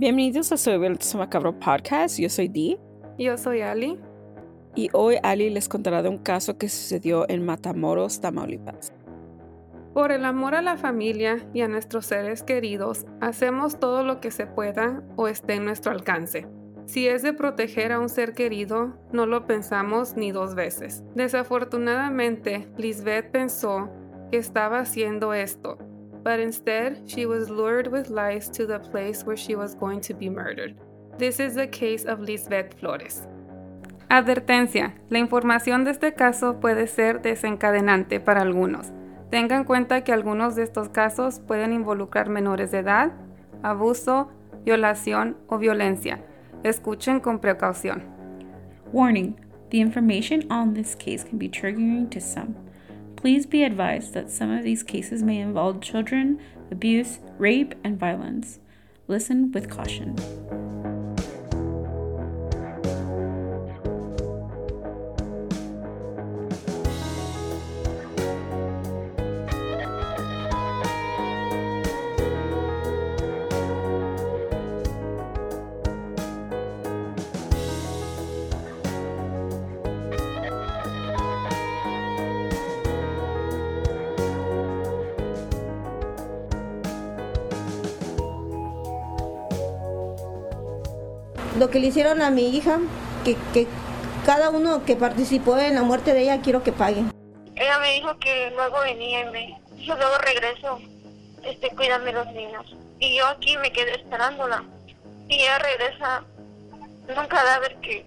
Bienvenidos a Soy el Macabro Podcast. Yo soy Dee. Yo soy Ali. Y hoy Ali les contará de un caso que sucedió en Matamoros, Tamaulipas. Por el amor a la familia y a nuestros seres queridos, hacemos todo lo que se pueda o esté en nuestro alcance. Si es de proteger a un ser querido, no lo pensamos ni dos veces. Desafortunadamente, Lisbeth pensó que estaba haciendo esto, but instead she was lured with lies to the place where she was going to be murdered. This is the case of Lizbeth Flores. Advertencia, la información de este caso puede ser desencadenante para algunos. Tenga en cuenta que algunos de estos casos pueden involucrar menores de edad, abuso, violación o violencia. Escuchen con precaución. Warning the information on this case can be triggering to some. Please be advised that some of these cases may involve children, abuse, rape, and violence. Listen with caution. Lo que le hicieron a mi hija, que, que cada uno que participó en la muerte de ella quiero que pague. Ella me dijo que luego venía y me dijo, luego regreso, este, cuídame los niños. Y yo aquí me quedé esperándola. Y ella regresa un cadáver que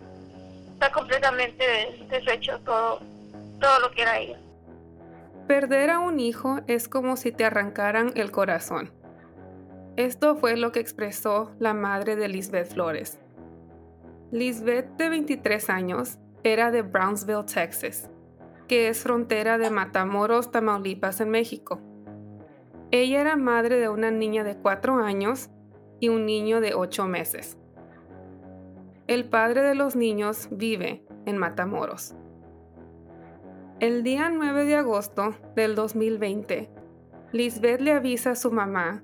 está completamente deshecho todo, todo lo que era ella. Perder a un hijo es como si te arrancaran el corazón. Esto fue lo que expresó la madre de Lisbeth Flores. Lisbeth, de 23 años, era de Brownsville, Texas, que es frontera de Matamoros, Tamaulipas, en México. Ella era madre de una niña de 4 años y un niño de 8 meses. El padre de los niños vive en Matamoros. El día 9 de agosto del 2020, Lisbeth le avisa a su mamá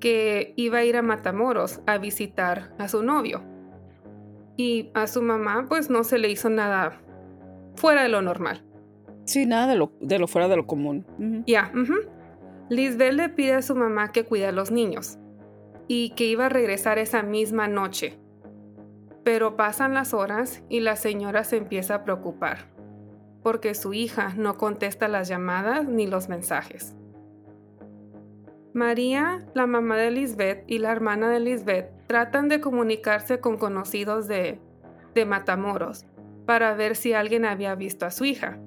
que iba a ir a Matamoros a visitar a su novio. Y a su mamá pues no se le hizo nada fuera de lo normal. Sí, nada de lo, de lo fuera de lo común. Ya, ujú. Lisbeth le pide a su mamá que cuide a los niños y que iba a regresar esa misma noche. Pero pasan las horas y la señora se empieza a preocupar porque su hija no contesta las llamadas ni los mensajes. María, la mamá de Lisbeth y la hermana de Lisbeth tratan de comunicarse con conocidos de, de Matamoros para ver si alguien había visto a su hija.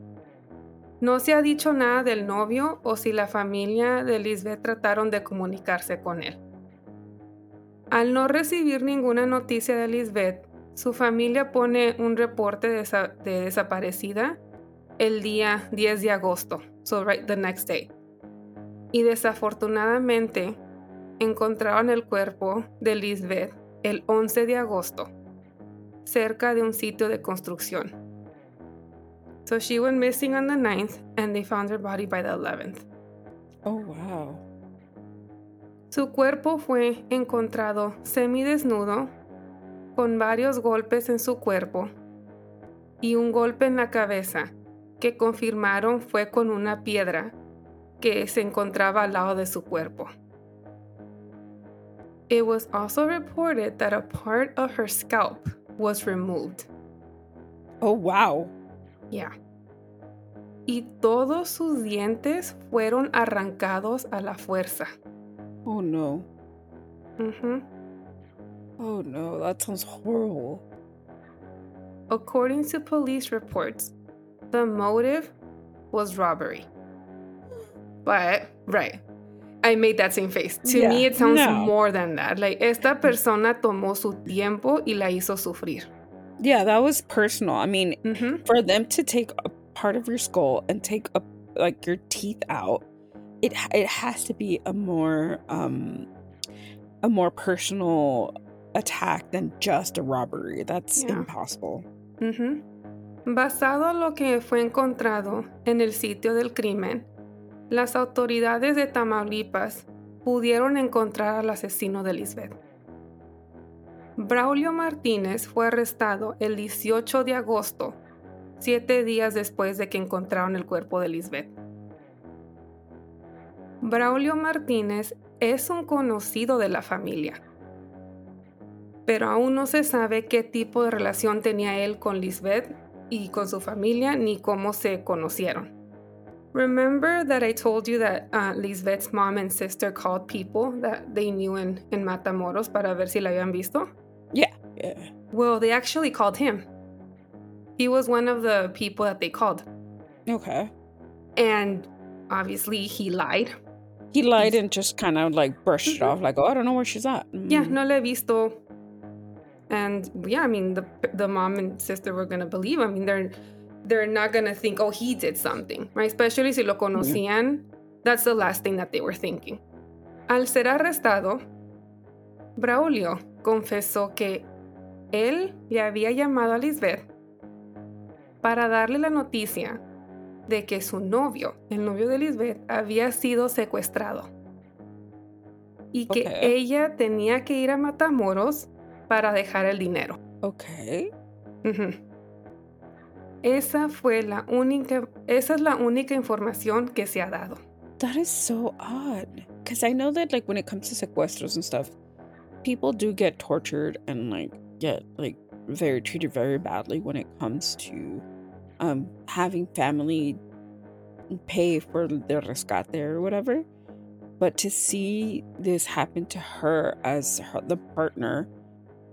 No se ha dicho nada del novio o si la familia de Lisbeth trataron de comunicarse con él. Al no recibir ninguna noticia de Lisbeth, su familia pone un reporte de, de desaparecida el día 10 de agosto, so right the next day. Y desafortunadamente encontraron el cuerpo de Lisbeth el 11 de agosto, cerca de un sitio de construcción. So she went missing on the 9th and they found her body by the 11th. Oh, wow. Su cuerpo fue encontrado semidesnudo, con varios golpes en su cuerpo y un golpe en la cabeza que confirmaron fue con una piedra que se encontraba al lado de su cuerpo. It was also reported that a part of her scalp was removed. Oh, wow. Yeah. Y todos sus dientes fueron arrancados a la fuerza. Oh, no. Mm hmm. Oh, no. That sounds horrible. According to police reports, the motive was robbery. But, right, I made that same face. To Yeah, me, it sounds no. more than that. Like, esta persona tomó su tiempo y la hizo sufrir. Yeah, that was personal. I mean, Ujú. for them to take a part of your skull and take a like your teeth out, it it has to be a more um a more personal attack than just a robbery. That's Yeah. impossible. Ujú. Basado en lo que fue encontrado en el sitio del crimen, las autoridades de Tamaulipas pudieron encontrar al asesino de Lisbeth. Braulio Martínez fue arrestado el 18 de agosto, siete días después de que encontraron el cuerpo de Lisbeth. Braulio Martínez es un conocido de la familia pero aún no se sabe qué tipo de relación tenía él con Lisbeth y con su familia ni cómo se conocieron. Remember that I told you that uh, Lizbeth's mom and sister called people that they knew in, in Matamoros para ver si la habían visto? Yeah. Yeah. Well, they actually called him. He was one of the people that they called. Okay. And obviously he lied. He lied and just kind of like brushed it off, like, "Oh, I don't know where she's at." Yeah, Mm. no le he visto. And yeah, I mean the the mom and sister were gonna believe. I mean they're they're not gonna think, oh, he did something, right? Especially si lo conocían. That's the last thing that they were thinking. Al ser arrestado, Braulio confesó que él le había llamado a Lisbeth para darle la noticia de que su novio, el novio de Lisbeth, había sido secuestrado. Y que Ok. ella tenía que ir a Matamoros para dejar el dinero. Okay. Ujú. Esa fue la única, esa es la única información que se ha dado. That is so odd. Because I know that, like, when it comes to sequestros and stuff, people do get tortured and, like, get, like, very treated very badly when it comes to um having family pay for their rescate or whatever. But to see this happen to her as her, the partner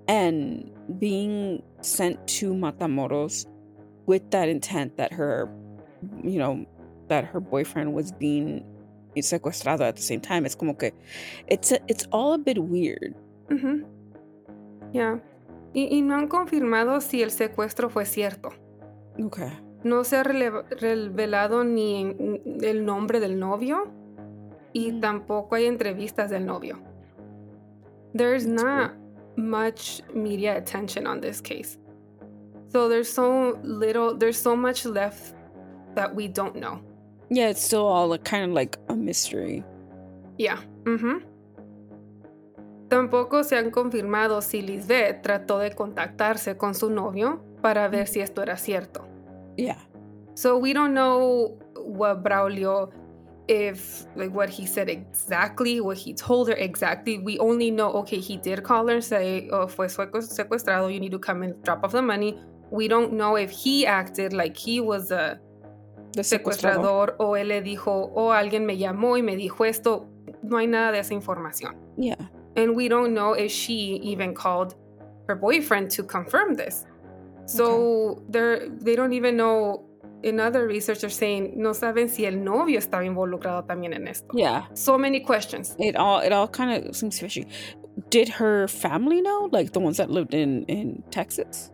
and being sent to Matamoros with that intent that her, you know, that her boyfriend was being secuestrado at the same time. It's como que it's a, it's all a bit weird. Ujú. Ya. Y, y no han confirmado si el secuestro fue cierto. Okay. No se ha rele- revelado ni el nombre del novio y Mm. tampoco hay entrevistas del novio. There's That's not much media attention on this case. So there's so little, there's so much left that we don't know. Yeah, it's still all like, kind of like a mystery. Yeah. ujú. Tampoco se han confirmado si Lizbeth trató de contactarse con su novio para ver mm. si esto era cierto. Yeah. So we don't know what Braulio, if like what he said exactly, what he told her exactly. We only know, okay, he did call her, and say, oh, fue secuestrado, you need to come and drop off the money. We don't know if he acted like he was a The secuestrador. o él le dijo, oh, alguien me llamó y me dijo esto. No hay nada de esa información. Yeah. And we don't know if she even called her boyfriend to confirm this. So they're they don't even know. Another researcher saying no saben si el novio estaba involucrado también en esto. Yeah. So many questions. It all it all kind of seems fishy. Did her family know, like the ones that lived in in Texas?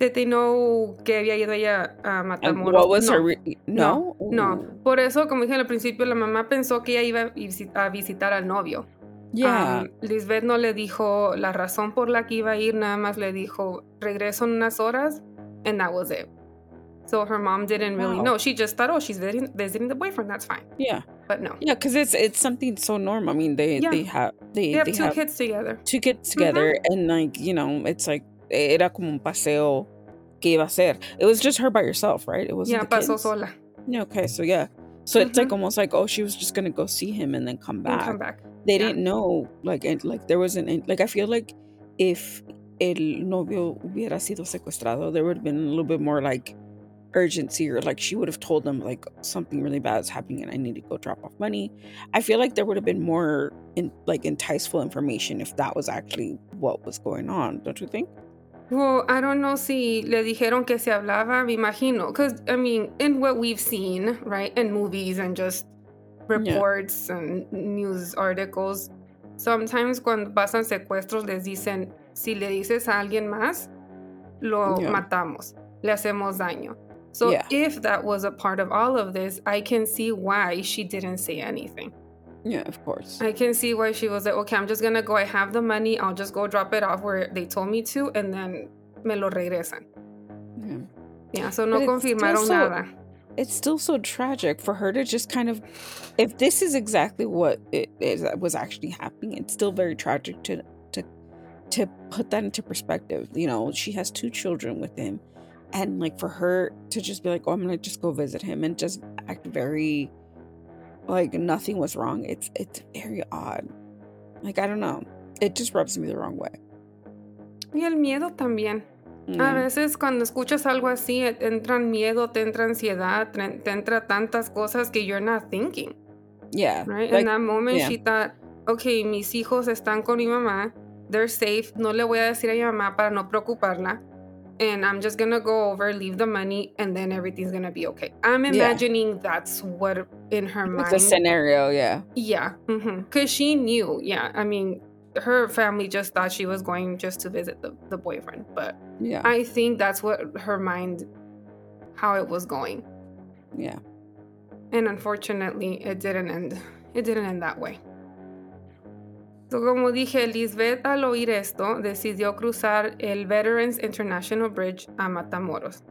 Did they know que había ido ella a Matamoros? what was no. her? Re- no. No, por eso, como dije al principio, la mamá pensó que ella iba a visi- a visitar al novio. Yeah. Um, Lisbeth no le dijo la razón por la que iba a ir, nada más le dijo regreso en unas horas, and that was it. So her mom didn't really Wow. know. She just thought, oh, she's visiting, visiting the boyfriend. That's fine. yeah. But no, Yeah. Because it's it's something so normal. I mean, they Yeah. they have they they have they two have kids together. two kids together and like you know it's like era como un paseo que iba a it was just her by herself right? It wasn't Yeah, pasó kids? sola. Yeah okay so yeah. So it's like almost like oh she was just gonna go see him and then come and back. come back. they yeah. didn't know like and like there wasn't like i feel like if el novio hubiera sido secuestrado there would have been a little bit more like urgency or like she would have told them like something really bad is happening and i need to go drop off money. I feel like there would have been more in like enticeful information if that was actually what was going on don't you think Well, I don't know si le dijeron que se hablaba, me imagino. Because, I mean, in what we've seen, right, in movies and just reports and news articles. Sometimes cuando pasan secuestros les dicen, si le dices a alguien más, lo Yeah. matamos, le hacemos daño. So Yeah. if that was a part of all of this, I can see why she didn't say anything. Yeah, of course. I can see why she was like, okay, I'm just gonna go. I have the money. I'll just go drop it off where they told me to, and then me lo regresan. Yeah. Yeah, so no But it's still confirmaron so- nada. It's still so tragic for her to just kind of if this is exactly what it is that was actually happening, it's still very tragic to to to put that into perspective. You know, she has two children with him. And like for her to just be like, Oh, I'm gonna just go visit him and just act very like nothing was wrong. It's it's very odd. Like I don't know. It just rubs me the wrong way. Y el miedo también. A Mm. veces cuando escuchas algo así, te entran miedo, te entra ansiedad, te, te entra tantas cosas que you're not thinking, Yeah. right? Like, In that moment, yeah. she thought, okay, mis hijos están con mi mamá, they're safe, no le voy a decir a mi mamá para no preocuparla, and I'm just gonna go over, leave the money, and then everything's gonna be okay. I'm Yeah. imagining that's what in her mind it's mind. a scenario, yeah. Yeah, mm-hmm. because she knew. Yeah, I mean, her family just thought she was going just to visit the, the boyfriend, but Yeah. I think that's what her mind, how it was going, yeah. and unfortunately, it didn't end. It didn't end that way. So, como dije, Lizbeth al oír esto decidió cruzar el Veterans International Bridge a Matamoros.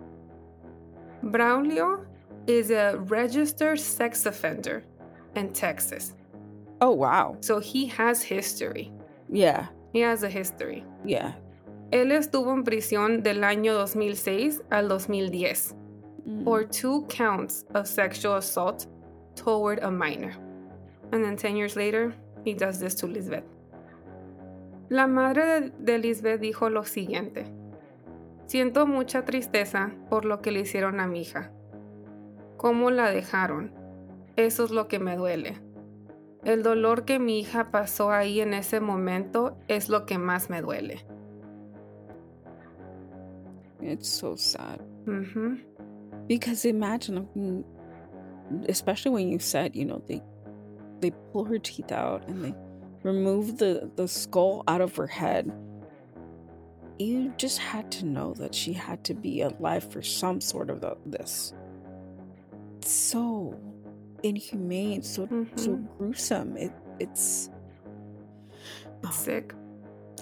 Braulio is a registered sex offender in Texas, Oh wow. so he has history. Yeah. He has a history. Yeah. Él estuvo en prisión del año 2006 al 2010 Mm. for two counts of sexual assault toward a minor. And then 10 years later, he does this to Lisbeth. La madre de, Lisbeth dijo lo siguiente: Siento mucha tristeza por lo que le hicieron a mi hija. ¿Cómo la dejaron? Eso es lo que me duele. El dolor que mi hija pasó ahí en ese momento es lo que más me duele. It's so sad. Ujú. Because imagine, mm, especially when you said, you know, they they pull her teeth out and they remove the the skull out of her head. You just had to know that she had to be alive for some sort of the, this. It's so inhumane, so so Mhm. gruesome. It it's It's sick.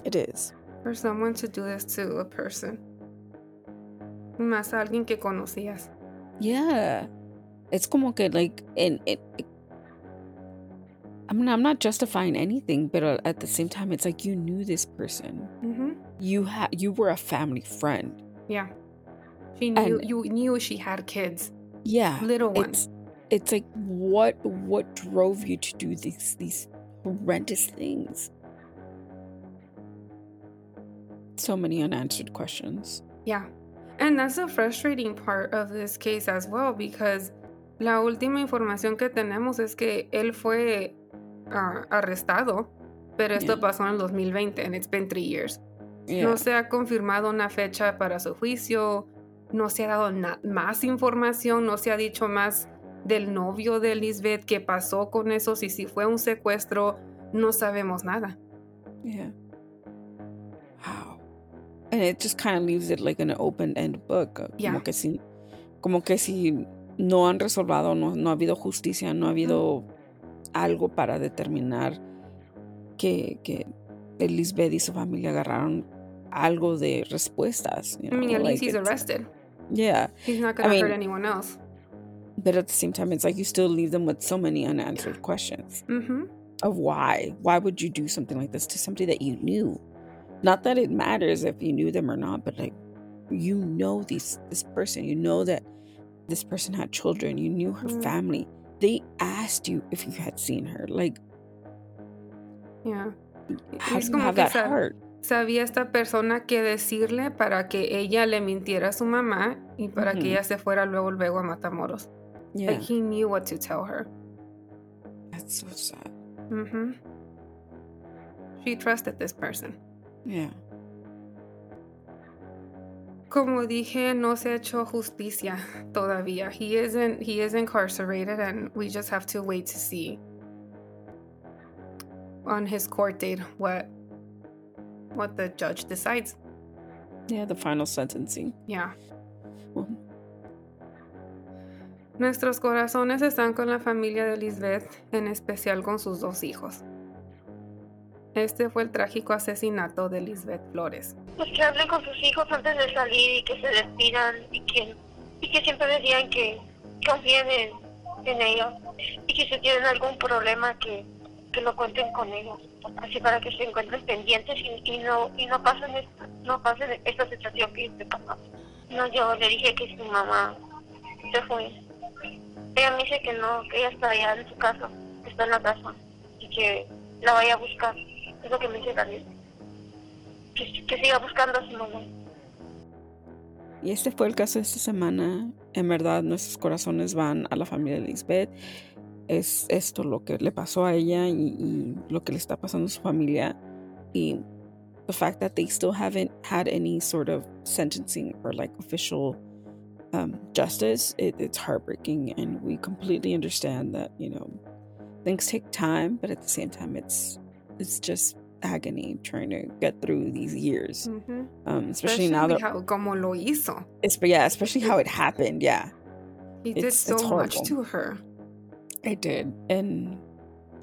it is. for someone to do this to a person. Más alguien que conocías. Yeah. It's como que like in it, it I mean I'm not justifying anything, but uh, at the same time it's like you knew this person. Mhm. You had you were a family friend. Yeah. She knew And- you knew she had kids, Yeah. little ones. It's it's like what what drove you to do these these horrendous things? So many unanswered questions. Yeah. And that's the frustrating part of this case as well because la última información que tenemos es que él fue arrestado, pero esto Yeah. pasó en el 2020 and it's been three years. Yeah. No se ha confirmado una fecha para su juicio, no se ha dado más información, no se ha dicho más del novio de Lisbeth, qué pasó con eso, si, si fue un secuestro, no sabemos nada. Yeah. Wow. And it just kind of leaves it like an open-end book. uh, Yeah. Como que si, como que si no han resolvado, no, no ha habido justicia, no ha habido algo para determinar que, que Elizabeth y su familia agarraron algo de respuestas. You I mean, know, at least like he's arrested. Yeah. He's not going to hurt mean- anyone else. But at the same time, it's like you still leave them with so many unanswered questions. hmm of why why would you do something like this to somebody that you knew not that it matters if you knew them or not but like you know these this person you know that this person had children you knew her Mm. family they asked you if you had seen her like Yeah. how Es do you como have que that sa- heart Sabía esta persona qué decirle para que ella le mintiera a su mamá y para que ella se fuera luego luego a Matamoros. yeah Like he knew what to tell her. that's so sad hmm She trusted this person. yeah como dije, no se ha hecho justicia todavía. He isn't he is incarcerated and we just have to wait to see on his court date what what the judge decides. Yeah, the final sentencing. Yeah. Well, Nuestros corazones están con la familia de Lisbeth, en especial con sus dos hijos. Este fue el trágico asesinato de Lisbeth Flores. Pues que hablen con sus hijos antes de salir y que se despidan y que, y que siempre decían que confíen en, ellos y que si tienen algún problema que, que lo cuenten con ellos. Así para que se encuentren pendientes y, no y no pasen esta, no pasen esta situación que estoy pasando. No, yo le dije que su mamá se fue. Ella me dice que no, que ella está allá en su casa, que está en la casa y que la vaya a buscar. Es lo que me dice. Que, que siga buscando a su mamá. Y este fue el caso de esta semana. En verdad, nuestros corazones van a la familia de Lisbeth. Es esto lo que le pasó a ella y, y lo que le está pasando a su familia. Y the fact that they still haven't had any sort of sentencing or like official um, justice, it, it's heartbreaking. And we completely understand that, you know, things take time, but at the same time, it's it's just agony trying to get through these years. Ujú. Um, especially, now that how- como lo hizo. it's but yeah, especially how it happened. Yeah, He did It's- so it's much to her. I did, and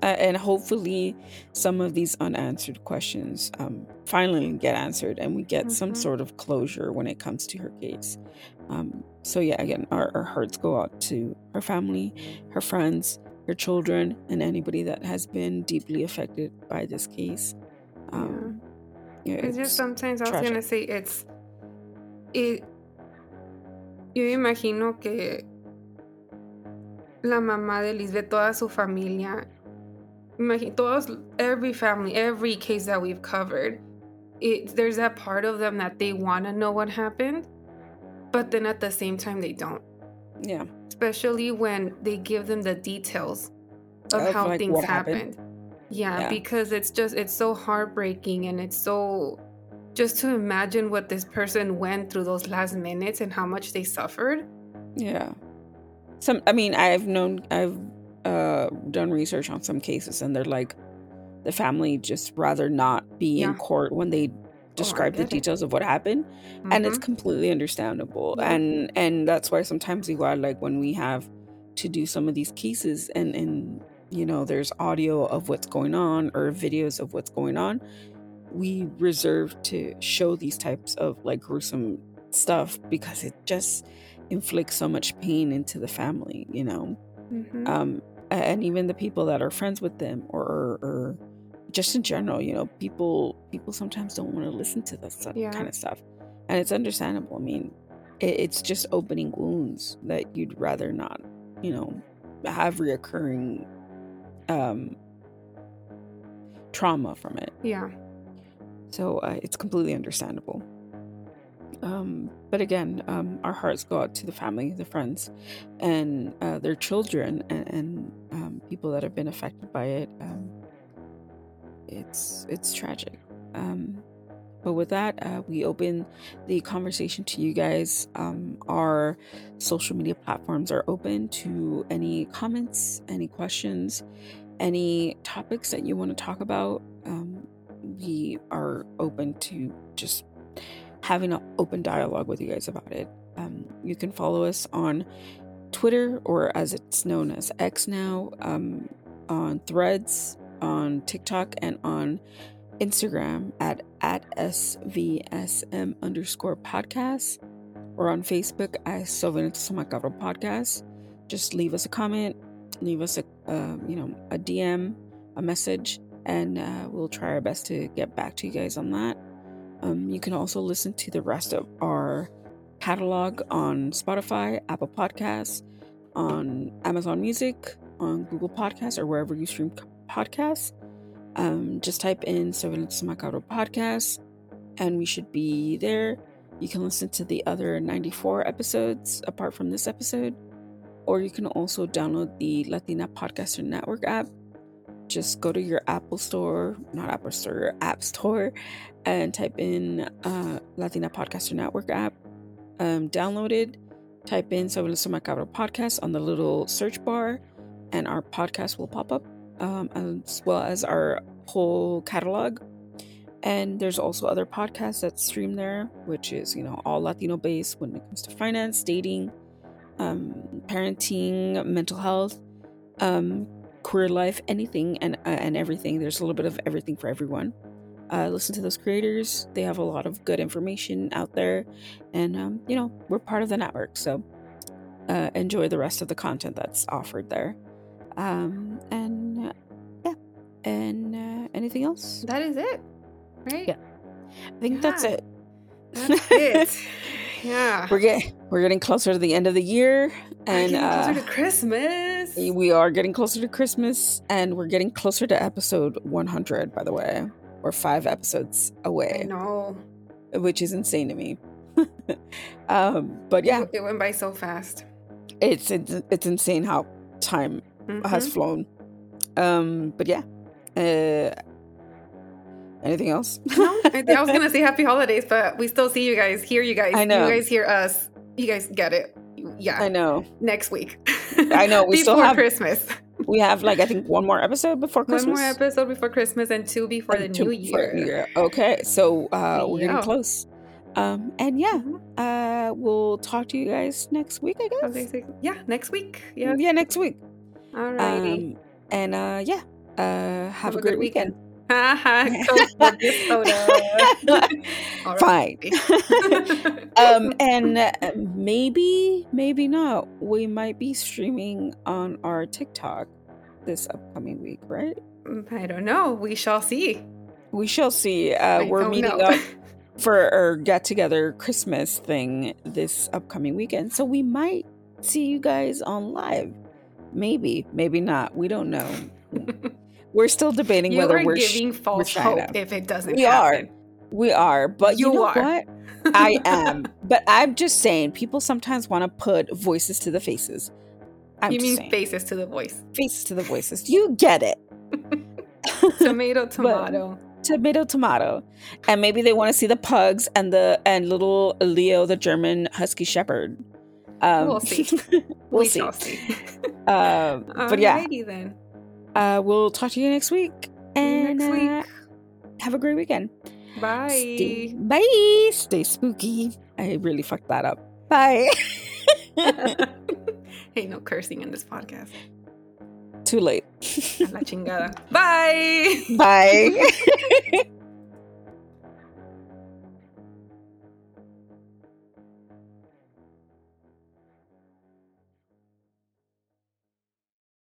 uh, and hopefully some of these unanswered questions um, finally get answered, and we get some Mhm. sort of closure when it comes to her case. Um, so yeah, again, our, our hearts go out to her family, her friends, her children, and anybody that has been deeply affected by this case. Um, yeah, It's just sometimes I was gonna say it's it yo imagino que la mamá de Lizbeth, toda su familia, imagine todos every family, every case that we've covered, it there's that part of them that they wanna know what happened, but then at the same time they don't. yeah. Especially when they give them the details of, Of, how like, things happened. happened. Yeah, Yeah. because it's just it's so heartbreaking and it's so just to imagine what this person went through those last minutes and how much they suffered. Yeah. Some I mean, I've known I've uh done research on some cases and they're like the family just rather not be in court when they describe the details of what happened and it's Mhm. completely understandable Yeah. and and that's why sometimes igual like when we have to do some of these cases and and you know there's audio of what's going on or videos of what's going on we reserve to show these types of like gruesome stuff because it just inflicts so much pain into the family you know Mhm. um and even the people that are friends with them or or, or just in general you know people people sometimes don't want to listen to this stuff- Yeah. kind of stuff and it's understandable i mean it, it's just opening wounds that you'd rather not you know have reoccurring um trauma from it yeah. so uh, it's completely understandable. Um, but again, um, our hearts go out to the family, the friends, and uh, their children, and, and um, people that have been affected by it. Um, it's it's tragic. Um, but with that, uh, we open the conversation to you guys. Um, our social media platforms are open to any comments, any questions, any topics that you want to talk about. Um, we are open to just having an open dialogue with you guys about it. Um, you can follow us on Twitter, or as it's known as X now, um, on Threads, on TikTok, and on Instagram at at svsm underscore podcast, or on Facebook as Sovereignty Macabro podcast. Just leave us a comment, leave us a uh, you know a DM, a message, and uh, we'll try our best to get back to you guys on that. Um, you can also listen to the rest of our catalog on Spotify, Apple Podcasts, on Amazon Music, on Google Podcasts, or wherever you stream podcasts. Um, just type in Surveillance Macabro Podcast, and we should be there. You can listen to the other 94 episodes apart from this episode, or you can also download the Latina Podcaster Network app just go to your Apple Store, not Apple Store, App Store, and type in uh, Latina Podcaster Network app, um, download it, type in Fabuloso Macabro podcast on the little search bar, and our podcast will pop up, um, as well as our whole catalog. And there's also other podcasts that stream there, which is, you know, all Latino based when it comes to finance, dating, um, parenting, mental health, um, queer life, anything and uh, and everything. There's a little bit of everything for everyone. Uh, listen to those creators; they have a lot of good information out there, and um, you know we're part of the network. So uh, enjoy the rest of the content that's offered there. Um, and and uh, anything else? That is it, right? Yeah. I think that's it. That's it. Yeah. We're getting we're getting closer to the end of the year, We're and getting uh, closer to Christmas. we are getting closer to Christmas, and we're getting closer to episode 100. By the way, we're five episodes away, know. which is insane to me. um, but yeah, It, went by so fast. it's it's it's insane how time has Mhm. flown. Um, but yeah, uh, anything else? No, I, I was gonna say happy holidays, but we still see you guys, hear you guys. I know. You guys hear us. You guys get it. Yeah. I know Next week. I know, we still have Christmas. we have like I think one more episode before Christmas. One more episode before Christmas and two before the And two new year. New Year. Okay, so uh, we're getting close. Um, and yeah, Mhm. uh, we'll talk to you guys next week, I guess. Yeah, next week. Yeah. Yeah, next week. Alrighty. Um, and uh, yeah, uh, have, a, a great good weekend. Haha, Coke for this soda. All Fine. um, and uh, maybe, maybe not. We might be streaming on our TikTok this upcoming week, right? I don't know. We shall see. We shall see. Uh, we're meeting know. up for our get together Christmas thing this upcoming weekend. So we might see you guys on live. Maybe, maybe not. We don't know. We're still debating you whether are we're sh- giving false trying hope if it doesn't happen. We happen. we are, but you, You know are. what? I am. But I'm just saying people sometimes want to put voices to the faces. I'm you mean saying. faces to the voice. faces to the voices. You get it. Tomato, tomato. tomato tomato and maybe they want to see the pugs and the and little leo the german husky shepherd um We'll see. we'll we see see. um but yeah then. Uh we'll talk to you next week. And next uh, have a great weekend. Bye. Stay, bye. Stay spooky. I really fucked that up. Bye. Ain't no cursing in this podcast. too late. La chingada. Bye. bye